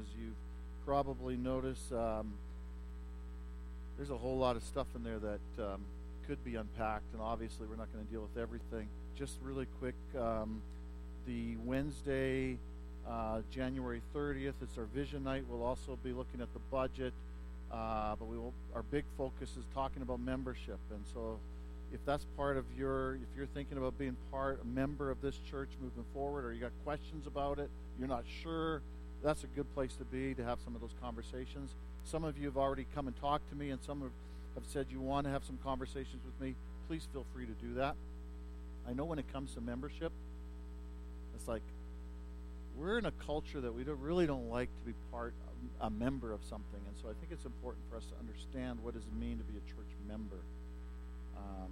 as you've probably noticed, um, there's a whole lot of stuff in there that um, could be unpacked, and obviously we're not going to deal with everything. Just really quick, um, the Wednesday, uh, January 30th, it's our vision night. We'll also be looking at the budget, uh, but we will, our big focus is talking about membership, and so if that's part of your, if you're thinking about being part, a member of this church moving forward, or you got questions about it, you're not sure, that's a good place to be to have some of those conversations. Some of you have already come and talked to me, and some have, said you want to have some conversations with me. Please feel free to do that. I know when it comes to membership, it's like we're in a culture that we don't, really don't like to be part, a member of something, and so I think it's important for us to understand what does it mean to be a church member. Um,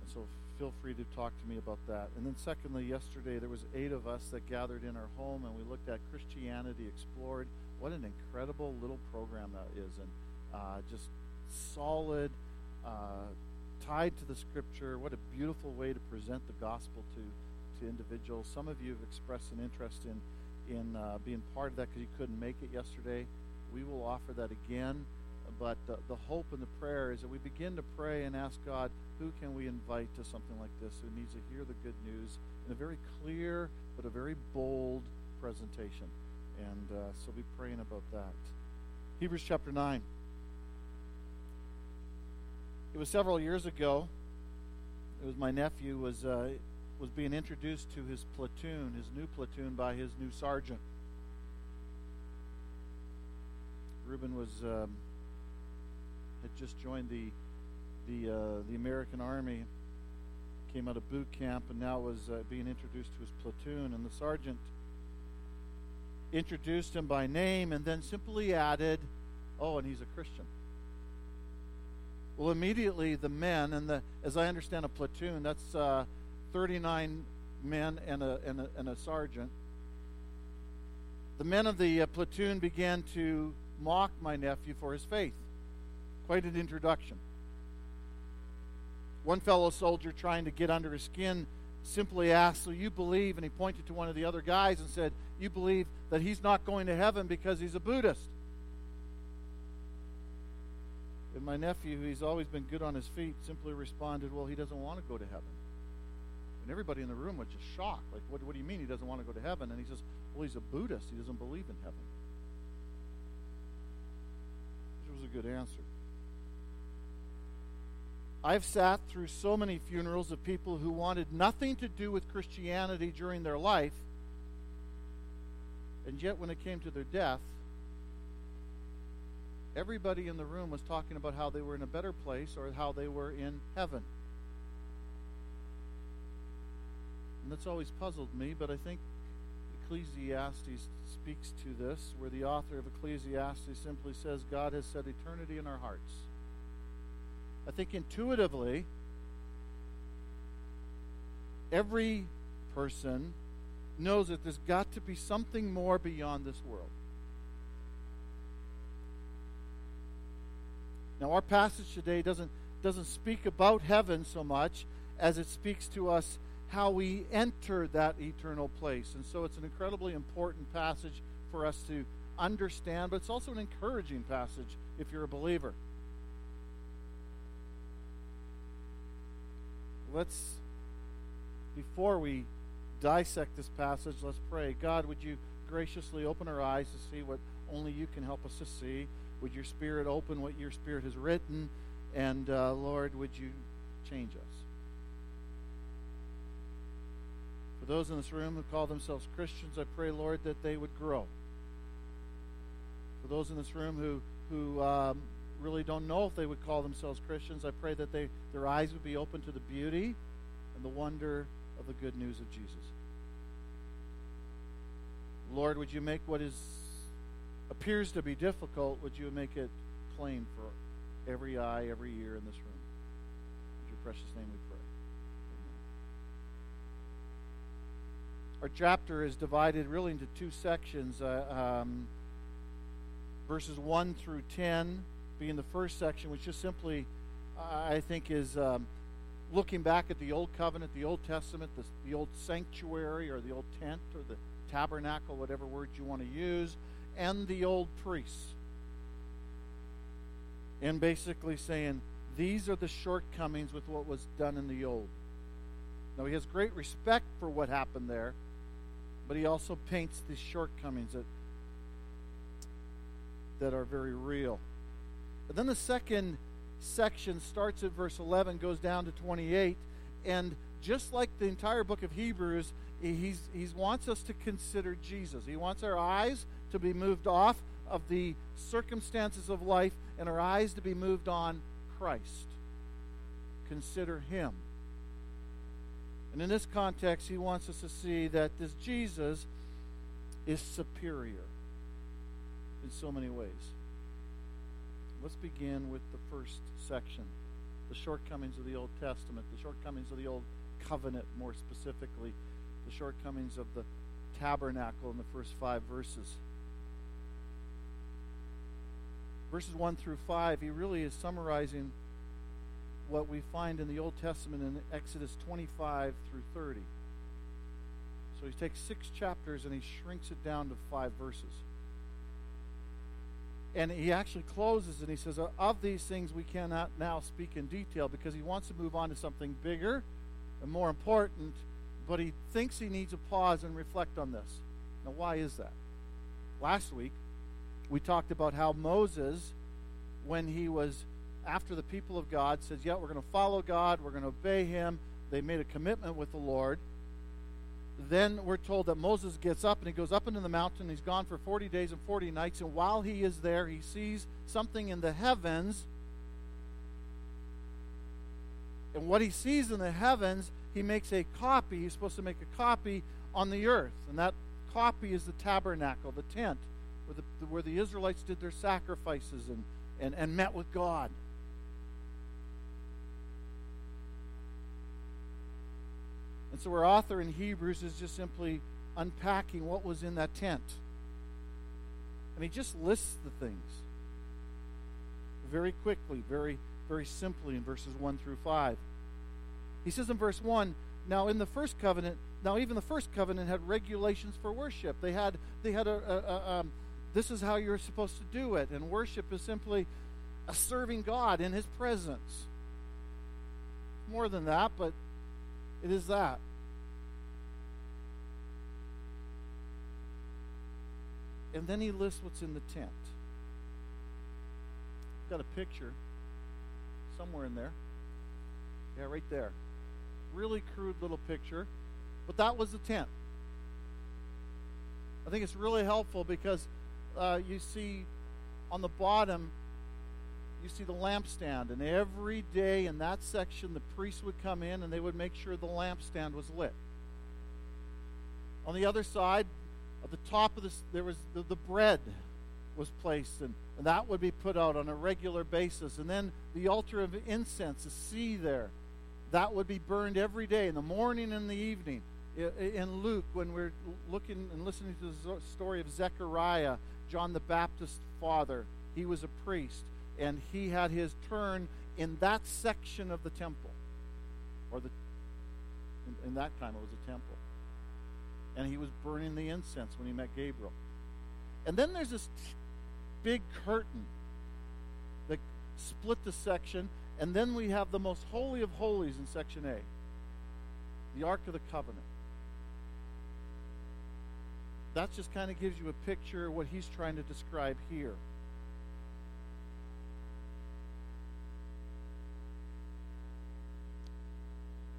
and so feel free to talk to me about that. And then, secondly, yesterday there was eight of us that gathered in our home, and we looked at Christianity Explored. What an incredible little program that is, and uh, just solid, uh, tied to the Scripture. What a beautiful way to present the gospel to to individuals. Some of you have expressed an interest in in uh, being part of that because you couldn't make it yesterday. We will offer that again but uh, the hope and the prayer is that we begin to pray and ask God, who can we invite to something like this who needs to hear the good news in a very clear but a very bold presentation? And uh, so be praying about that. Hebrews chapter 9. It was several years ago. It was my nephew was uh, was being introduced to his platoon, his new platoon, by his new sergeant. Reuben was um, had just joined the the uh, the American Army, came out of boot camp, and now was uh, being introduced to his platoon. And the sergeant introduced him by name, and then simply added, "Oh, and he's a Christian." Well, immediately the men, and the as I understand a platoon, that's uh, 39 men and a, and a and a sergeant. The men of the uh, platoon began to mock my nephew for his faith. Quite an introduction. One fellow soldier trying to get under his skin simply asked, So you believe? And he pointed to one of the other guys and said, You believe that he's not going to heaven because he's a Buddhist. And my nephew, who's always been good on his feet, simply responded, Well, he doesn't want to go to heaven. And everybody in the room was just shocked. Like, what, what do you mean he doesn't want to go to heaven? And he says, Well, he's a Buddhist. He doesn't believe in heaven. Which was a good answer. I've sat through so many funerals of people who wanted nothing to do with Christianity during their life, and yet when it came to their death, everybody in the room was talking about how they were in a better place or how they were in heaven. And that's always puzzled me, but I think Ecclesiastes speaks to this, where the author of Ecclesiastes simply says, God has set eternity in our hearts. I think intuitively, every person knows that there's got to be something more beyond this world. Now, our passage today doesn't, doesn't speak about heaven so much as it speaks to us how we enter that eternal place. And so it's an incredibly important passage for us to understand, but it's also an encouraging passage if you're a believer. Let's, before we dissect this passage, let's pray. God, would you graciously open our eyes to see what only you can help us to see? Would your Spirit open what your Spirit has written? And uh, Lord, would you change us? For those in this room who call themselves Christians, I pray, Lord, that they would grow. For those in this room who who um, really don't know if they would call themselves Christians, I pray that they, their eyes would be open to the beauty and the wonder of the good news of Jesus. Lord, would you make what is appears to be difficult, would you make it plain for every eye, every ear in this room? In your precious name we pray. Amen. Our chapter is divided really into two sections uh, um, verses 1 through 10 being the first section, which just simply, I think, is um, looking back at the Old Covenant, the Old Testament, the, the Old Sanctuary or the Old Tent or the Tabernacle, whatever word you want to use, and the old priests. And basically saying, these are the shortcomings with what was done in the old. Now, he has great respect for what happened there, but he also paints these shortcomings that, that are very real. But then the second section starts at verse 11, goes down to 28, and just like the entire book of Hebrews, he's, he wants us to consider Jesus. He wants our eyes to be moved off of the circumstances of life and our eyes to be moved on Christ. Consider Him. And in this context, he wants us to see that this Jesus is superior in so many ways. Let's begin with the first section the shortcomings of the Old Testament, the shortcomings of the Old Covenant, more specifically, the shortcomings of the tabernacle in the first five verses. Verses 1 through 5, he really is summarizing what we find in the Old Testament in Exodus 25 through 30. So he takes six chapters and he shrinks it down to five verses. And he actually closes and he says, Of these things we cannot now speak in detail because he wants to move on to something bigger and more important, but he thinks he needs to pause and reflect on this. Now, why is that? Last week, we talked about how Moses, when he was after the people of God says, Yeah, we're going to follow God, we're going to obey Him. They made a commitment with the Lord. Then we're told that Moses gets up and he goes up into the mountain. He's gone for 40 days and 40 nights. And while he is there, he sees something in the heavens. And what he sees in the heavens, he makes a copy. He's supposed to make a copy on the earth. And that copy is the tabernacle, the tent, where the, where the Israelites did their sacrifices and, and, and met with God. And so our author in Hebrews is just simply unpacking what was in that tent. And he just lists the things very quickly, very, very simply in verses 1 through 5. He says in verse 1 Now, in the first covenant, now even the first covenant had regulations for worship. They had, they had a, a, a um, this is how you're supposed to do it. And worship is simply a serving God in his presence. More than that, but it is that. And then he lists what's in the tent. Got a picture somewhere in there. Yeah, right there. Really crude little picture. But that was the tent. I think it's really helpful because uh, you see on the bottom you see the lampstand. And every day in that section, the priests would come in and they would make sure the lampstand was lit. On the other side, at the top of this, there was the, the bread was placed, and, and that would be put out on a regular basis. And then the altar of incense, the see there, that would be burned every day in the morning and the evening. In Luke, when we're looking and listening to the story of Zechariah, John the Baptist's father, he was a priest and he had his turn in that section of the temple, or the in, in that time it was a temple, and he was burning the incense when he met Gabriel. And then there's this big curtain that split the section, and then we have the most holy of holies in section A, the Ark of the Covenant. That just kind of gives you a picture of what he's trying to describe here.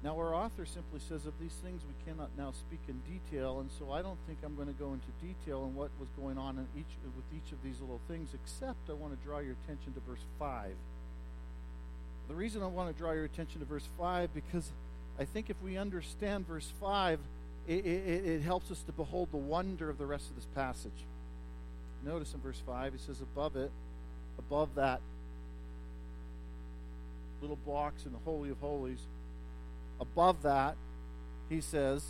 Now, our author simply says of these things we cannot now speak in detail, and so I don't think I'm going to go into detail on what was going on in each with each of these little things, except I want to draw your attention to verse five. The reason I want to draw your attention to verse five because I think if we understand verse five, it, it, it helps us to behold the wonder of the rest of this passage. Notice in verse five, he says above it, above that little box in the holy of holies Above that, he says,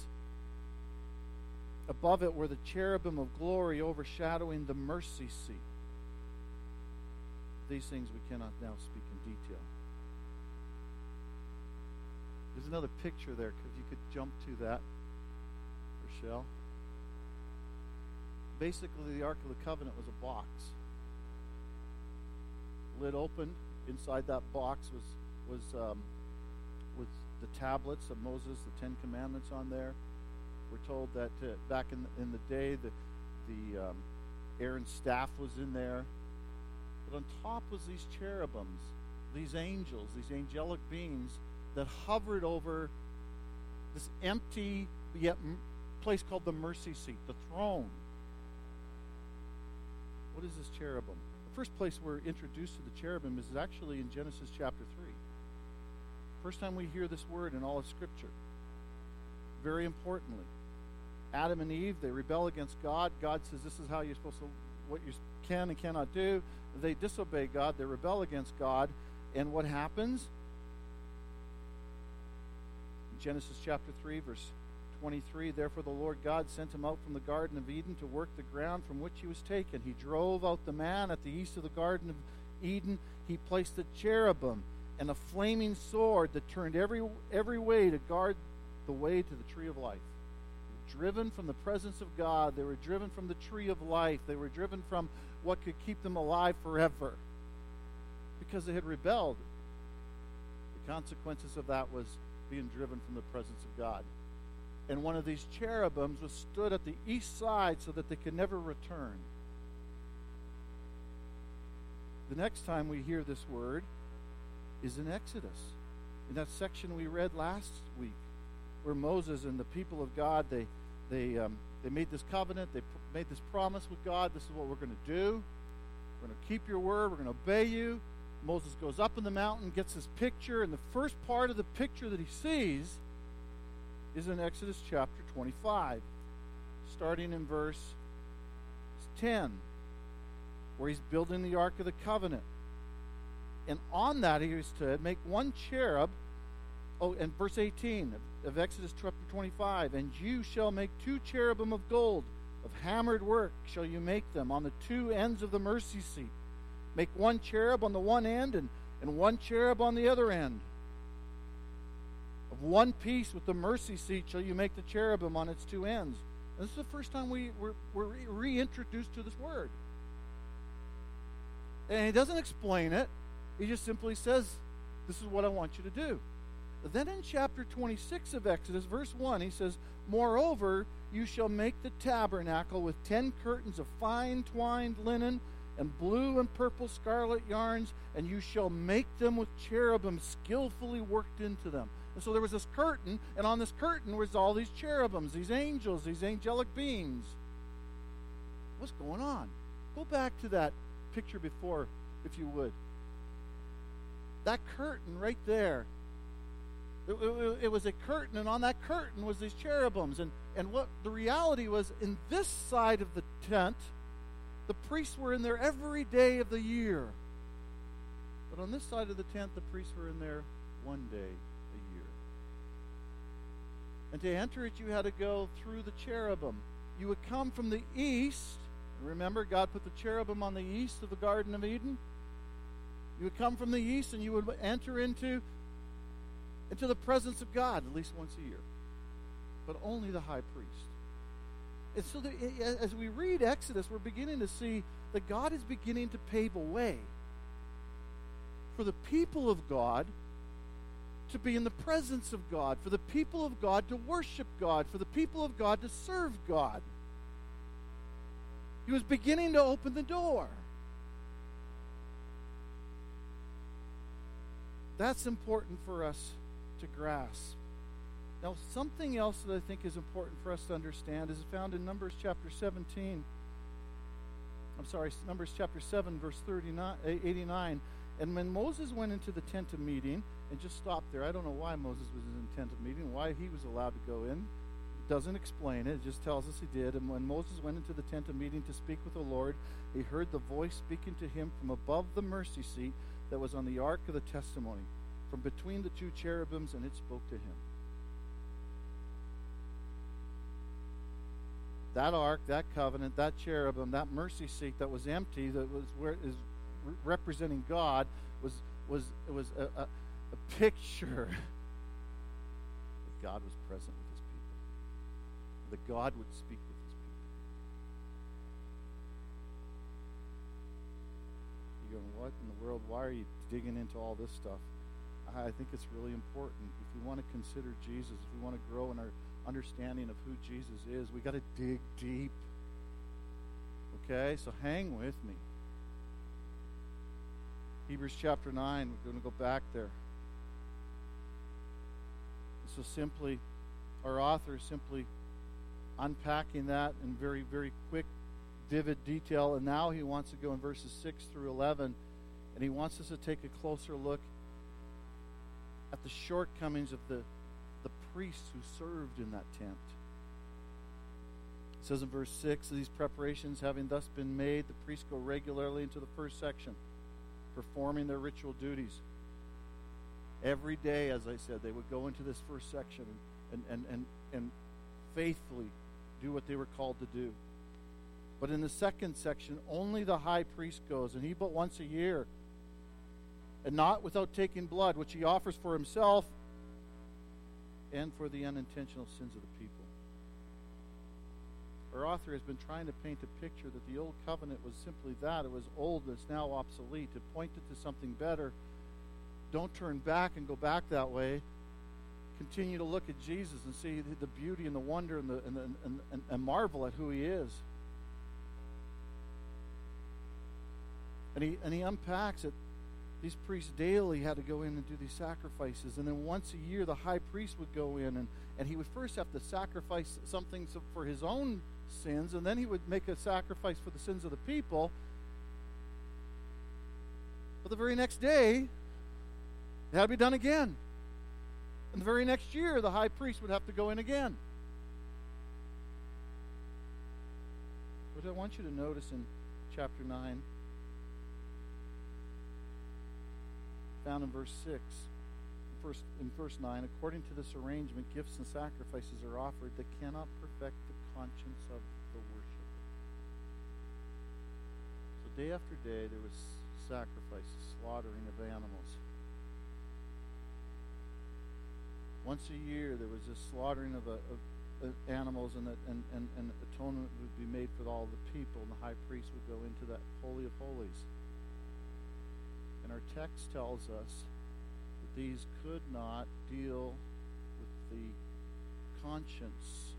above it were the cherubim of glory overshadowing the mercy seat. These things we cannot now speak in detail. There's another picture there. If you could jump to that, Rochelle. basically, the Ark of the Covenant was a box. Lid opened. Inside that box was was um, was the tablets of Moses, the Ten Commandments on there. We're told that uh, back in the, in the day, the the um, Aaron's staff was in there, but on top was these cherubims, these angels, these angelic beings that hovered over this empty yet place called the mercy seat, the throne. What is this cherubim? The first place we're introduced to the cherubim is actually in Genesis chapter 3. First time we hear this word in all of Scripture. Very importantly, Adam and Eve, they rebel against God. God says this is how you're supposed to, what you can and cannot do. They disobey God, they rebel against God. And what happens? Genesis chapter 3, verse 23 Therefore the Lord God sent him out from the Garden of Eden to work the ground from which he was taken. He drove out the man at the east of the Garden of Eden. He placed the cherubim and a flaming sword that turned every, every way to guard the way to the tree of life. Driven from the presence of God, they were driven from the tree of life, they were driven from what could keep them alive forever because they had rebelled. The consequences of that was being driven from the presence of God. And one of these cherubims was stood at the east side so that they could never return. The next time we hear this word is in Exodus, in that section we read last week, where Moses and the people of God they they um, they made this covenant, they pr- made this promise with God. This is what we're going to do. We're going to keep your word. We're going to obey you. Moses goes up in the mountain, gets this picture, and the first part of the picture that he sees is in Exodus chapter 25, starting in verse 10, where he's building the Ark of the Covenant. And on that he is to make one cherub. Oh, and verse 18 of, of Exodus chapter 25, and you shall make two cherubim of gold, of hammered work shall you make them on the two ends of the mercy seat Make one cherub on the one end and, and one cherub on the other end. Of one piece with the mercy seat shall you make the cherubim on its two ends. And this is the first time we, we're, we're reintroduced to this word. And he doesn't explain it, he just simply says, This is what I want you to do. Then in chapter 26 of Exodus, verse 1, he says, Moreover, you shall make the tabernacle with ten curtains of fine twined linen and blue and purple scarlet yarns, and you shall make them with cherubim skillfully worked into them. And so there was this curtain, and on this curtain was all these cherubims, these angels, these angelic beings. What's going on? Go back to that picture before, if you would. That curtain right there. It, it, it was a curtain, and on that curtain was these cherubims. And, and what the reality was in this side of the tent, the priests were in there every day of the year. But on this side of the tent, the priests were in there one day a year. And to enter it, you had to go through the cherubim. You would come from the east. Remember, God put the cherubim on the east of the Garden of Eden. You would come from the east and you would enter into, into the presence of God at least once a year. But only the high priest. And so, as we read Exodus, we're beginning to see that God is beginning to pave a way for the people of God to be in the presence of God, for the people of God to worship God, for the people of God to serve God. He was beginning to open the door. That's important for us to grasp. Now, something else that I think is important for us to understand is found in Numbers chapter 17. I'm sorry, Numbers chapter 7, verse 39, eh, 89. And when Moses went into the tent of meeting and just stopped there, I don't know why Moses was in the tent of meeting, why he was allowed to go in. It doesn't explain it, it just tells us he did. And when Moses went into the tent of meeting to speak with the Lord, he heard the voice speaking to him from above the mercy seat that was on the ark of the testimony, from between the two cherubims, and it spoke to him. that ark, that covenant, that cherubim, that mercy seat that was empty, that was where is representing God, was was it was a, a, a picture that God was present with His people, that God would speak with His people. What in the world? Why are you digging into all this stuff? I think it's really important. If we want to consider Jesus, if we want to grow in our understanding of who Jesus is, we got to dig deep. Okay, so hang with me. Hebrews chapter 9, we're going to go back there. So simply, our author is simply unpacking that in very, very quick, vivid detail. And now he wants to go in verses 6 through 11, and he wants us to take a closer look at the shortcomings of the, the priests who served in that tent. It says in verse 6 these preparations having thus been made, the priests go regularly into the first section, performing their ritual duties. Every day, as I said, they would go into this first section and, and, and, and faithfully do what they were called to do. But in the second section, only the high priest goes, and he but once a year and not without taking blood, which he offers for himself and for the unintentional sins of the people. Our author has been trying to paint a picture that the old covenant was simply that. It was old, it's now obsolete. To point it pointed to something better. Don't turn back and go back that way. Continue to look at Jesus and see the beauty and the wonder and, the, and, the, and, and, and marvel at who he is. And he, and he unpacks it these priests daily had to go in and do these sacrifices. And then once a year, the high priest would go in and, and he would first have to sacrifice something for his own sins, and then he would make a sacrifice for the sins of the people. But the very next day, it had to be done again. And the very next year, the high priest would have to go in again. What I want you to notice in chapter 9 found in verse 6. First, in verse 9, according to this arrangement, gifts and sacrifices are offered that cannot perfect the conscience of the worshiper. So, day after day, there was sacrifices, slaughtering of animals. Once a year, there was a slaughtering of, a, of, of animals, and, and, and, and atonement would be made for all the people, and the high priest would go into that Holy of Holies. And our text tells us that these could not deal with the conscience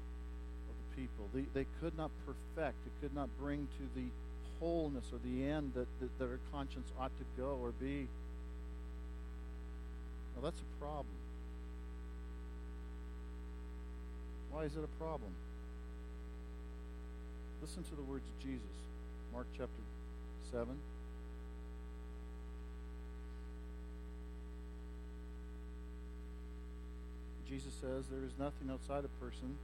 of the people. They, they could not perfect, it could not bring to the wholeness or the end that, that, that our conscience ought to go or be. Now, that's a problem. Why is it a problem? Listen to the words of Jesus. Mark chapter 7. Jesus says there is nothing outside a person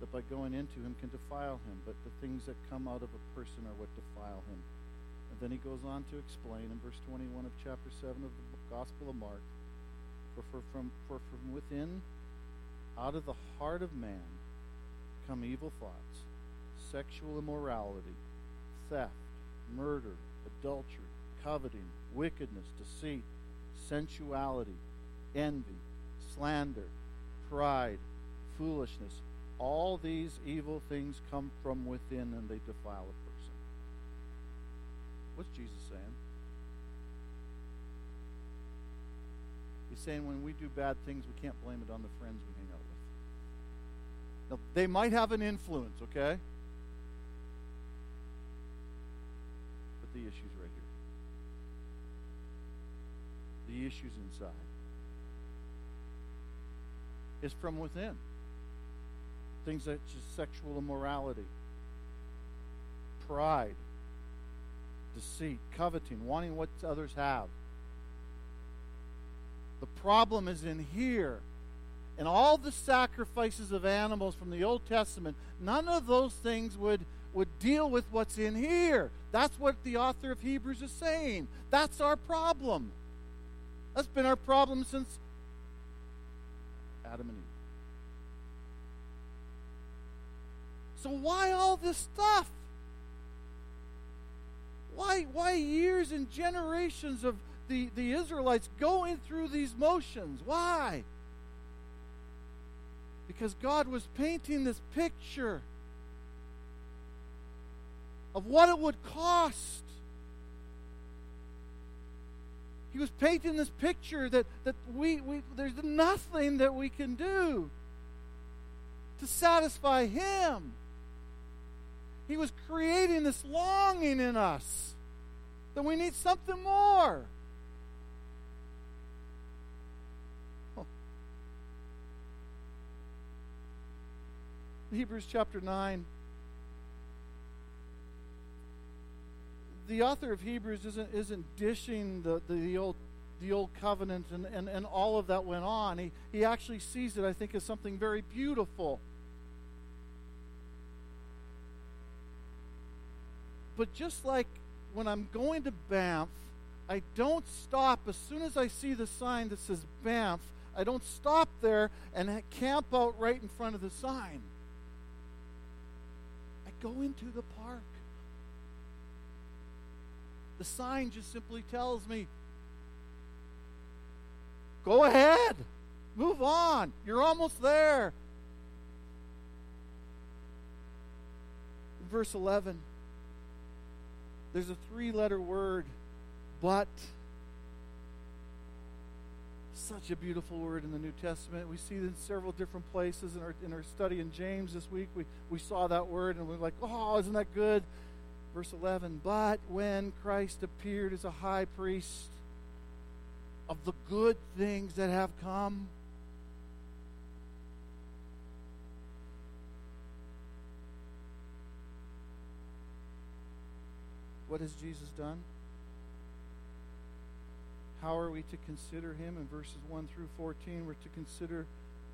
that by going into him can defile him, but the things that come out of a person are what defile him. And then he goes on to explain in verse 21 of chapter 7 of the Gospel of Mark For, for, from, for from within, out of the heart of man, come evil thoughts, sexual immorality, theft, murder, adultery, coveting, wickedness, deceit, sensuality, envy slander, pride, foolishness. All these evil things come from within and they defile a person. What's Jesus saying? He's saying when we do bad things, we can't blame it on the friends we hang out with. Now, they might have an influence, okay? But the issue's right here. The issue's inside is from within. Things such as sexual immorality, pride, deceit, coveting, wanting what others have. The problem is in here. And all the sacrifices of animals from the Old Testament, none of those things would, would deal with what's in here. That's what the author of Hebrews is saying. That's our problem. That's been our problem since Adam and Eve. So why all this stuff? Why, why years and generations of the, the Israelites going through these motions? Why? Because God was painting this picture of what it would cost he was painting this picture that, that we, we there's nothing that we can do to satisfy him. He was creating this longing in us that we need something more. Hebrews chapter 9. The author of Hebrews isn't, isn't dishing the, the, the old the old covenant and, and, and all of that went on. He, he actually sees it, I think, as something very beautiful. But just like when I'm going to Banff, I don't stop as soon as I see the sign that says Banff. I don't stop there and camp out right in front of the sign. I go into the park. The sign just simply tells me go ahead, move on. You're almost there. Verse 11 there's a three letter word, but. Such a beautiful word in the New Testament. We see it in several different places. In our, in our study in James this week, we, we saw that word and we're like, oh, isn't that good? Verse 11, but when Christ appeared as a high priest of the good things that have come, What has Jesus done? How are we to consider him? In verses 1 through 14, we're to consider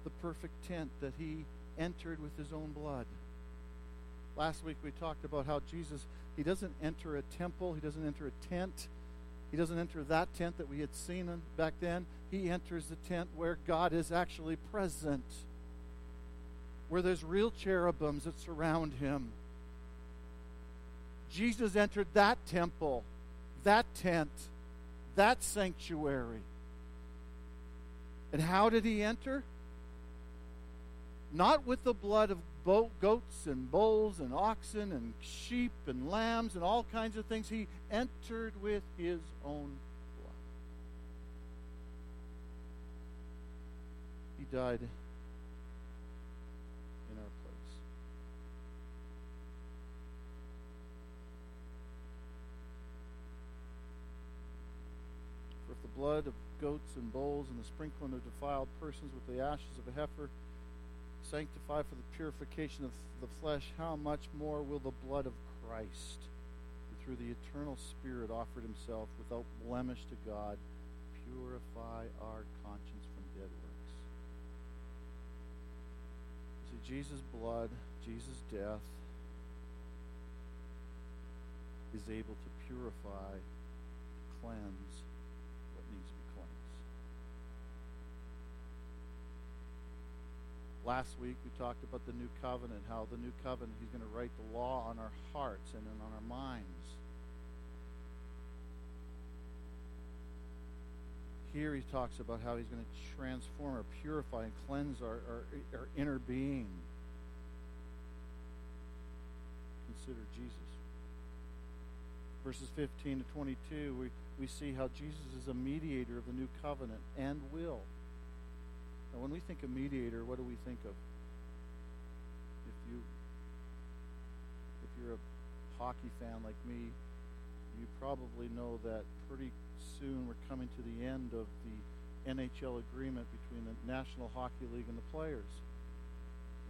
the perfect tent that he entered with his own blood. Last week we talked about how Jesus, he doesn't enter a temple, he doesn't enter a tent. He doesn't enter that tent that we had seen back then. He enters the tent where God is actually present, where there's real cherubims that surround him, Jesus entered that temple, that tent, that sanctuary. And how did he enter? Not with the blood of goats and bulls and oxen and sheep and lambs and all kinds of things. He entered with his own blood. He died in our place. For if the blood of goats and bulls and the sprinkling of defiled persons with the ashes of a heifer sanctify for the purification of the flesh, how much more will the blood of Christ, who through the eternal Spirit offered himself without blemish to God, purify our conscience from dead works? See, Jesus' blood, Jesus' death is able to purify, cleanse, Last week we talked about the new covenant, how the new covenant, he's going to write the law on our hearts and on our minds. Here he talks about how he's going to transform or purify and cleanse our, our, our inner being. Consider Jesus. Verses 15 to 22, we, we see how Jesus is a mediator of the new covenant and will. Now, when we think of mediator, what do we think of? If you if you're a hockey fan like me, you probably know that pretty soon we're coming to the end of the NHL agreement between the National Hockey League and the players.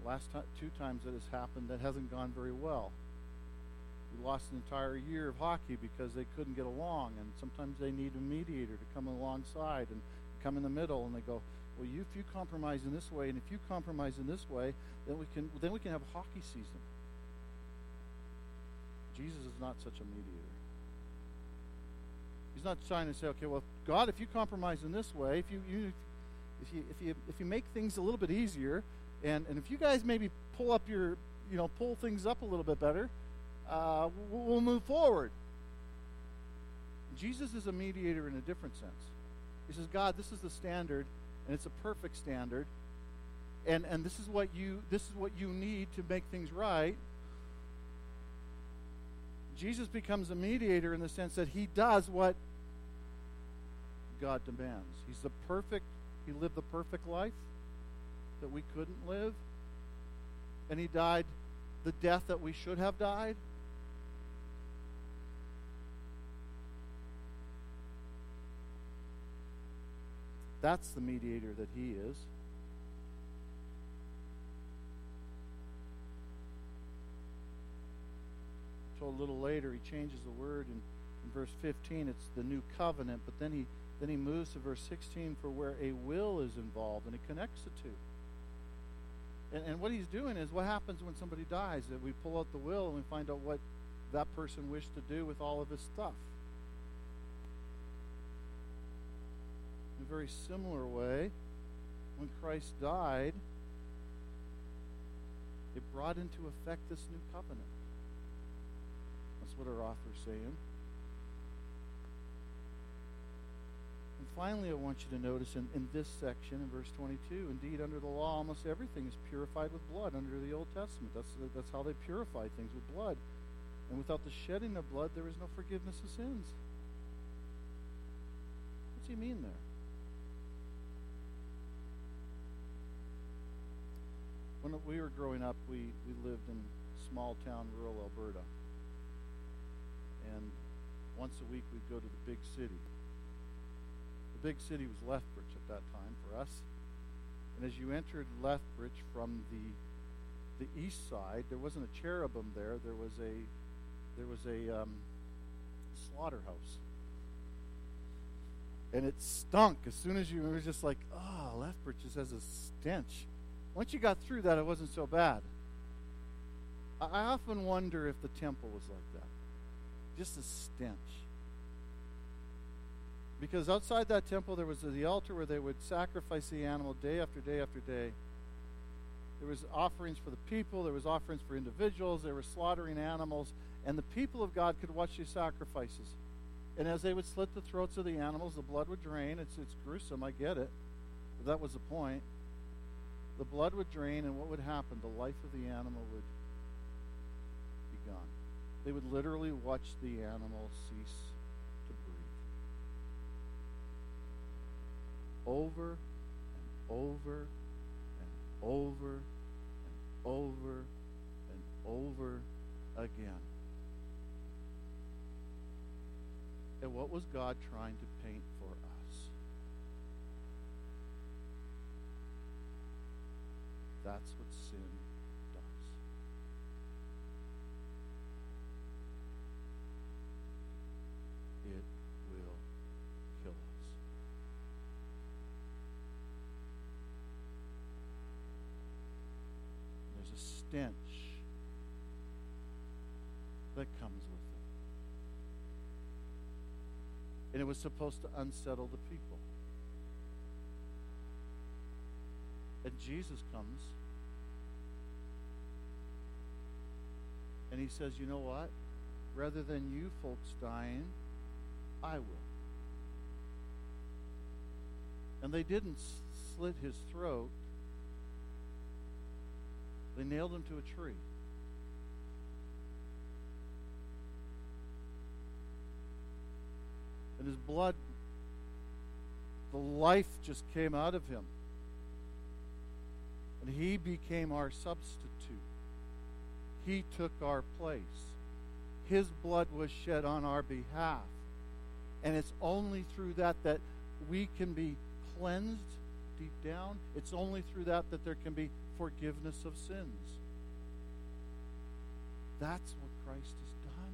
The last two times that has happened, that hasn't gone very well. We lost an entire year of hockey because they couldn't get along, and sometimes they need a mediator to come alongside and come in the middle, and they go, well, you, if you compromise in this way, and if you compromise in this way, then we can then we can have a hockey season. Jesus is not such a mediator. He's not trying to say, okay, well, God, if you compromise in this way, if you, you if you if you if you make things a little bit easier, and and if you guys maybe pull up your you know pull things up a little bit better, uh, we'll, we'll move forward. Jesus is a mediator in a different sense. He says, God, this is the standard and it's a perfect standard. And and this is what you this is what you need to make things right. Jesus becomes a mediator in the sense that he does what God demands. He's the perfect, he lived the perfect life that we couldn't live. And he died the death that we should have died. That's the mediator that he is. So a little later, he changes the word in, in verse 15. It's the new covenant, but then he then he moves to verse 16 for where a will is involved, and he connects the two. And, and what he's doing is what happens when somebody dies? That we pull out the will and we find out what that person wished to do with all of his stuff. In a very similar way, when Christ died, it brought into effect this new covenant. That's what our author's saying. And finally, I want you to notice in, in this section, in verse 22, indeed, under the law, almost everything is purified with blood under the Old Testament. That's, that's how they purify things with blood. And without the shedding of blood, there is no forgiveness of sins. What's he mean there? When we were growing up, we, we lived in small town, rural Alberta. And once a week, we'd go to the big city the big city was Lethbridge at that time for us. And as you entered Lethbridge from the the east side, there wasn't a cherubim there. There was a there was a um, slaughterhouse, and it stunk as soon as you. It was just like, oh, Lethbridge just has a stench. Once you got through that, it wasn't so bad. I, often wonder if the temple was like that, just a stench. Because outside that temple, there was the altar where they would sacrifice the animal day after day after day. There was offerings for the people, there was offerings for individuals, they were slaughtering animals, and the people of God could watch these sacrifices. And as they would slit the throats of the animals, the blood would drain. It's, it's gruesome, I get it. But that was the point. The blood would drain, and what would happen? The life of the animal would be gone. They would literally watch the animal cease to breathe. over and over and over and over and over again. And what was God trying to paint for us? That's what sin does. It will kill us. There's a stench that comes with it. And it was supposed to unsettle the people. And Jesus comes and he says, You know what? Rather than you folks dying, I will. And they didn't slit his throat, they nailed him to a tree. And his blood, the life just came out of him. And he became our substitute. He took our place. His blood was shed on our behalf. And it's only through that that we can be cleansed deep down. It's only through that that there can be forgiveness of sins. That's what Christ has done.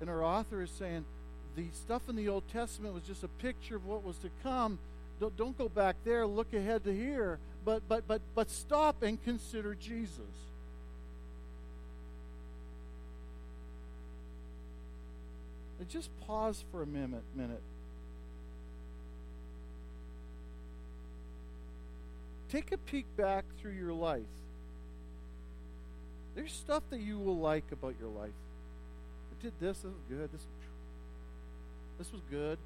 And our author is saying the stuff in the Old Testament was just a picture of what was to come. Don't, don't go back there, look ahead to here, but, but, but, but stop and consider Jesus. And just pause for a minute, minute Take a peek back through your life. There's stuff that you will like about your life. I did this, this was good. This, this was good.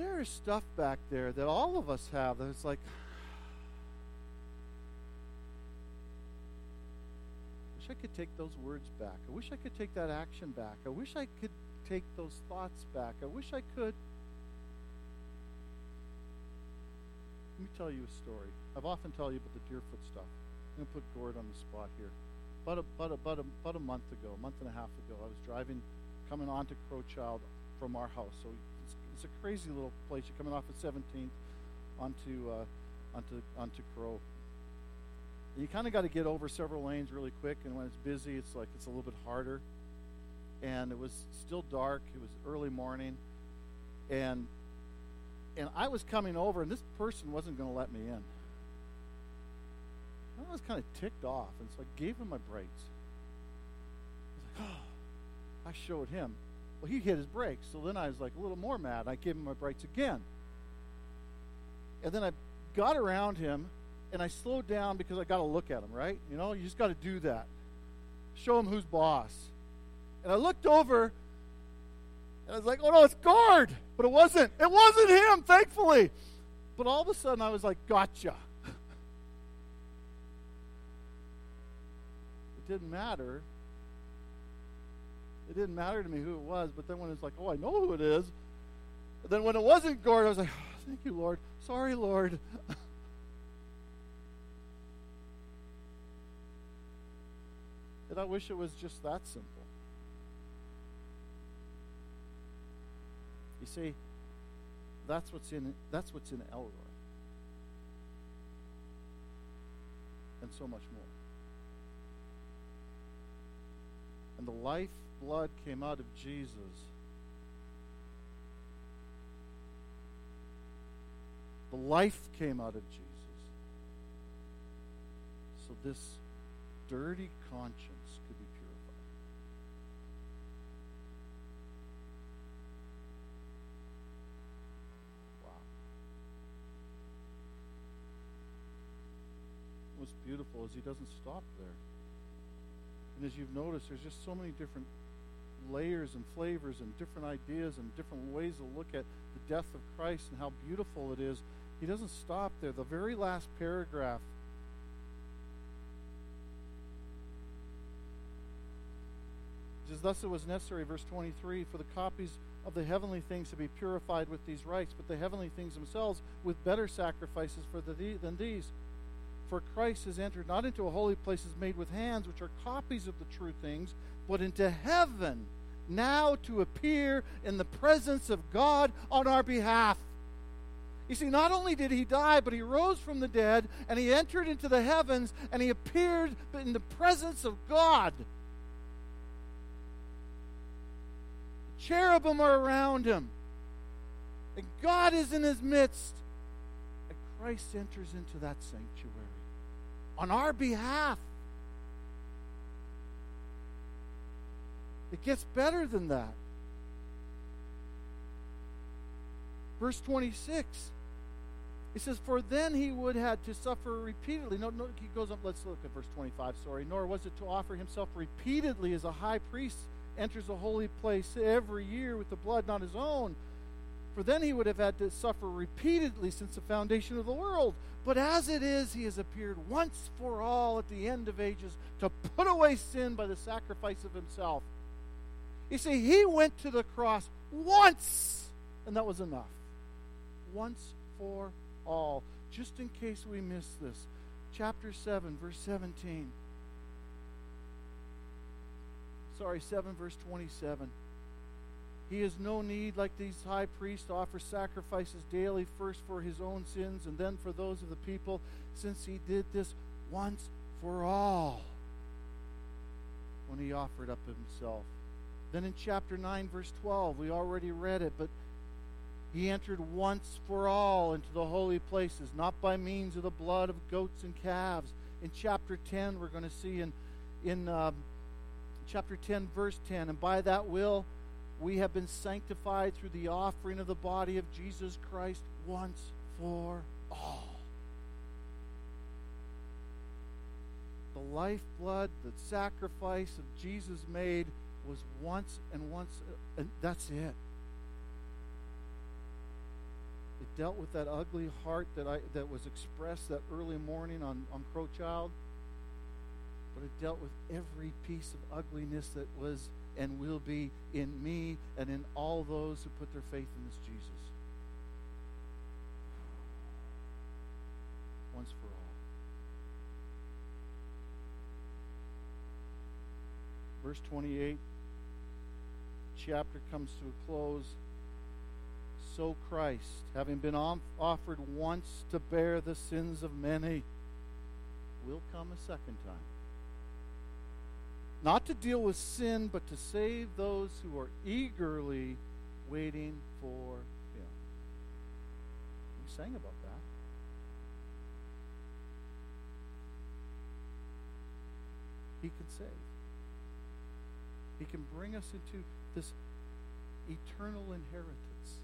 There is stuff back there that all of us have that it's like, I wish I could take those words back. I wish I could take that action back. I wish I could take those thoughts back. I wish I could. Let me tell you a story. I've often told you about the Deerfoot stuff. I'm going to put Gord on the spot here. About a, about, a, about, a, about a month ago, a month and a half ago, I was driving, coming on to Crowchild from our house. So it's, a crazy little place. You're coming off at 17th onto, uh, onto, onto Crow. And you kind of got to get over several lanes really quick, and when it's busy, it's like it's a little bit harder. And it was still dark. It was early morning, and and I was coming over, and this person wasn't going to let me in. I was kind of ticked off, and so I gave him my brakes. I was like, oh. I showed him. Well, he hit his brakes, so then I was like a little more mad. I gave him my brakes again. And then I got around him, and I slowed down because I got to look at him, right? You know, you just got to do that. Show him who's boss. And I looked over, and I was like, oh no, it's Gord. But it wasn't. It wasn't him, thankfully. But all of a sudden, I was like, gotcha. it didn't matter. It didn't matter to me who it was. But then when it's like, oh, I know who it is. But then when it wasn't Gord, I was like, oh, thank you, Lord. Sorry, Lord. and I wish it was just that simple. You see, that's what's in that's what's in Elroy. And so much more. And the life blood came out of Jesus. The life came out of Jesus. So this dirty conscience could be purified. Wow. what's beautiful is he doesn't stop there. And as you've noticed, there's just so many different layers and flavors and different ideas and different ways to look at the death of Christ and how beautiful it is. He doesn't stop there. The very last paragraph says, Thus it was necessary, verse 23, for the copies of the heavenly things to be purified with these rites, but the heavenly things themselves with better sacrifices for the, than these. For Christ has entered not into a holy places made with hands, which are copies of the true things, but into heaven, now to appear in the presence of God on our behalf. You see, not only did he die, but he rose from the dead, and he entered into the heavens, and he appeared in the presence of God. Cherubim are around him, and God is in his midst. And Christ enters into that sanctuary on our behalf. It gets better than that. Verse 26. He says, For then he would have to suffer repeatedly. No, no, he goes up, let's look at verse 25, sorry. Nor was it to offer himself repeatedly as a high priest enters a holy place every year with the blood not his own. For then he would have had to suffer repeatedly since the foundation of the world. But as it is, he has appeared once for all at the end of ages to put away sin by the sacrifice of himself. You see, he went to the cross once, and that was enough. Once for all. Just in case we miss this, chapter 7, verse 17. Sorry, 7, verse 27. He has no need, like these high priests, to offer sacrifices daily, first for his own sins and then for those of the people, since he did this once for all when he offered up himself. Then in chapter 9, verse 12, we already read it, but he entered once for all into the holy places, not by means of the blood of goats and calves. In chapter 10, we're going to see in, in um, chapter 10, verse 10, and by that will we have been sanctified through the offering of the body of Jesus Christ once for all. The lifeblood, the sacrifice of Jesus made was once and once, uh, and that's it. It dealt with that ugly heart that I that was expressed that early morning on, on Crowchild. but it dealt with every piece of ugliness that was and will be in me and in all those who put their faith in this Jesus. Once for all. Verse 28, chapter comes to a close. So Christ, having been offered once to bear the sins of many, will come a second time not to deal with sin, but to save those who are eagerly waiting for Him. We sang about that. He can save. He can bring us into this eternal inheritance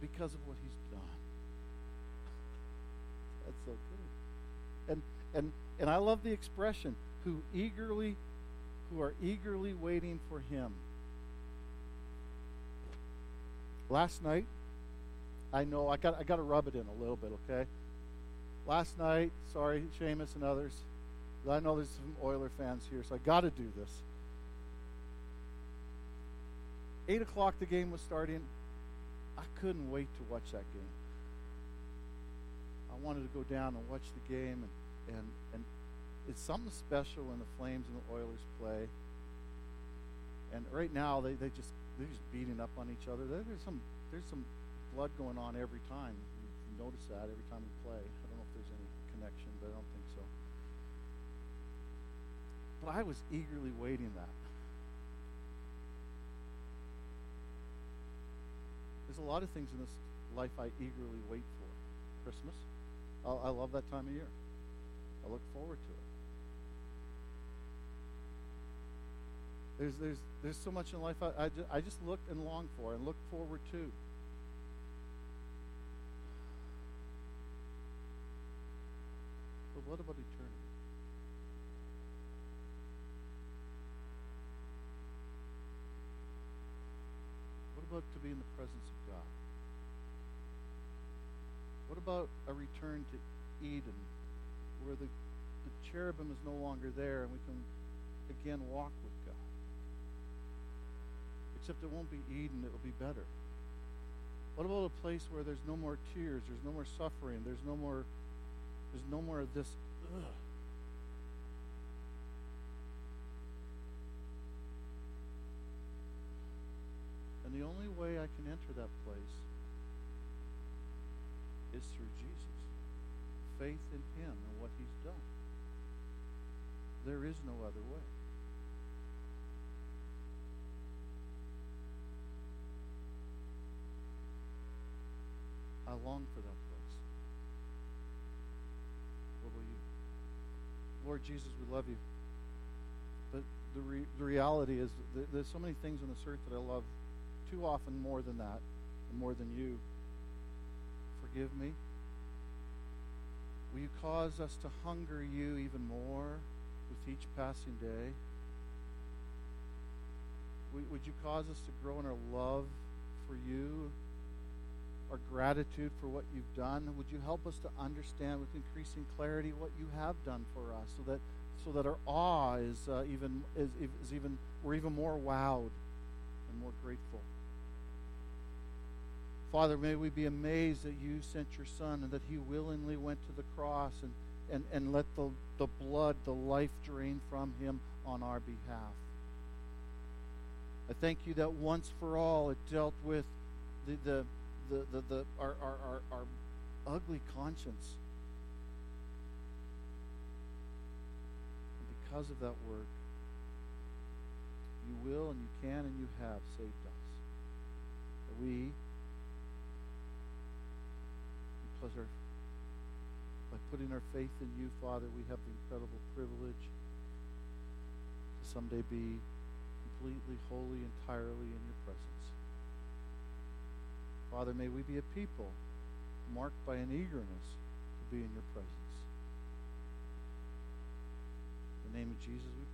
because of what He's done. That's so good. And and and I love the expression who eagerly who are eagerly waiting for him. Last night, I know I got I got to rub it in a little bit, okay? Last night, sorry, Seamus and others, I know there's some Oiler fans here, so I got to do this. Eight o'clock, the game was starting. I couldn't wait to watch that game. I wanted to go down and watch the game and and and it's something special when the Flames and the Oilers play. And right now they, they just they're just beating up on each other. There's some there's some blood going on every time. You notice that every time we play. I don't know if there's any connection, but I don't think so. But I was eagerly waiting that. There's a lot of things in this life I eagerly wait for. Christmas. I love that time of year. I look forward to it. There's, there's, there's so much in life I, I, just, I just look and long for and look forward to. But what about about to be in the presence of God? What about a return to Eden where the, the cherubim is no longer there and we can again walk with God? except it won't be Eden, it will be better. What about a place where there's no more tears, there's no more suffering, there's no more there's no more of this ugh. And the only way I can enter that place is through Jesus. Faith in him and what he's done. There is no other way. I long for that place. What will you? Lord Jesus, we love you. But the, re- the reality is th- there's so many things on this earth that I love too often more than that, more than you. Forgive me. Will you cause us to hunger you even more with each passing day? Would you cause us to grow in our love for you our gratitude for what you've done. Would you help us to understand with increasing clarity what you have done for us, so that so that our awe is uh, even is, is even we're even more wowed and more grateful. Father, may we be amazed that you sent your Son and that he willingly went to the cross and, and, and let the, the blood, the life drain from him on our behalf. I thank you that once for all it dealt with the, the, the, the, the our, our, our, our ugly conscience. And because of that work, you will and you can and you have saved us. That we, our, by putting our faith in you, Father, we have the incredible privilege to someday be completely, wholly, entirely in your presence. Father, may we be a people marked by an eagerness to be in your presence. In the name of Jesus, we.